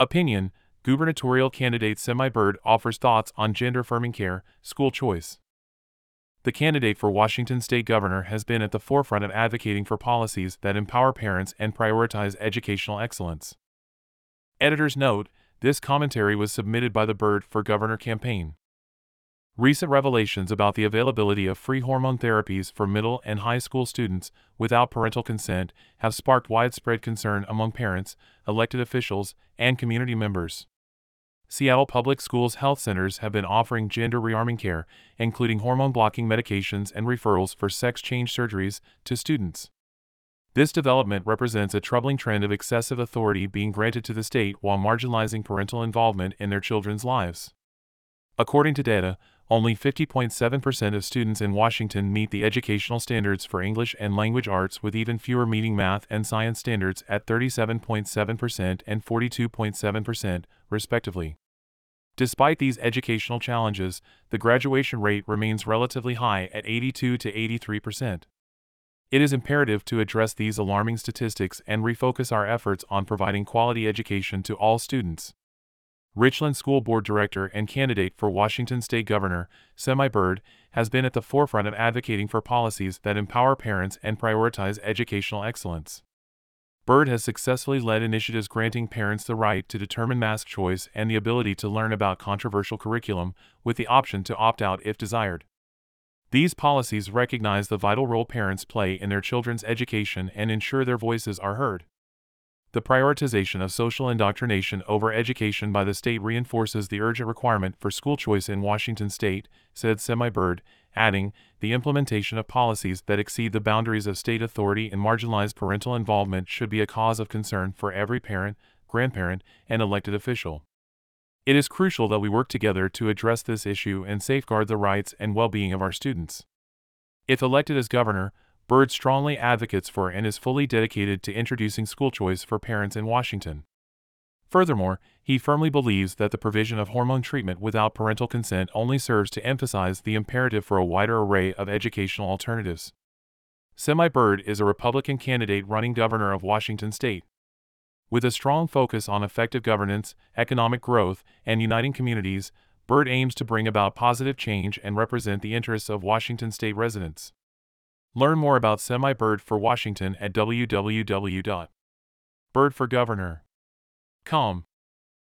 Opinion Gubernatorial candidate Semi Bird offers thoughts on gender affirming care, school choice. The candidate for Washington state governor has been at the forefront of advocating for policies that empower parents and prioritize educational excellence. Editor's note this commentary was submitted by the Bird for Governor campaign. Recent revelations about the availability of free hormone therapies for middle and high school students without parental consent have sparked widespread concern among parents, elected officials, and community members. Seattle Public Schools health centers have been offering gender affirming care, including hormone blocking medications and referrals for sex change surgeries, to students. This development represents a troubling trend of excessive authority being granted to the state while marginalizing parental involvement in their children's lives. According to data, only 50.7% of students in Washington meet the educational standards for English and language arts, with even fewer meeting math and science standards at 37.7% and 42.7%, respectively. Despite these educational challenges, the graduation rate remains relatively high at 82 to 83%. It is imperative to address these alarming statistics and refocus our efforts on providing quality education to all students. Richland School Board Director and candidate for Washington State Governor, Semi Bird, has been at the forefront of advocating for policies that empower parents and prioritize educational excellence. Bird has successfully led initiatives granting parents the right to determine mask choice and the ability to learn about controversial curriculum, with the option to opt out if desired. These policies recognize the vital role parents play in their children's education and ensure their voices are heard. The prioritization of social indoctrination over education by the state reinforces the urgent requirement for school choice in Washington state, said Semi Bird, adding, the implementation of policies that exceed the boundaries of state authority and marginalize parental involvement should be a cause of concern for every parent, grandparent, and elected official. It is crucial that we work together to address this issue and safeguard the rights and well being of our students. If elected as governor, Bird strongly advocates for and is fully dedicated to introducing school choice for parents in Washington. Furthermore, he firmly believes that the provision of hormone treatment without parental consent only serves to emphasize the imperative for a wider array of educational alternatives. Semi Bird is a Republican candidate running governor of Washington state. With a strong focus on effective governance, economic growth, and uniting communities, Bird aims to bring about positive change and represent the interests of Washington state residents. Learn more about Semi Bird for Washington at www.birdforgovernor.com.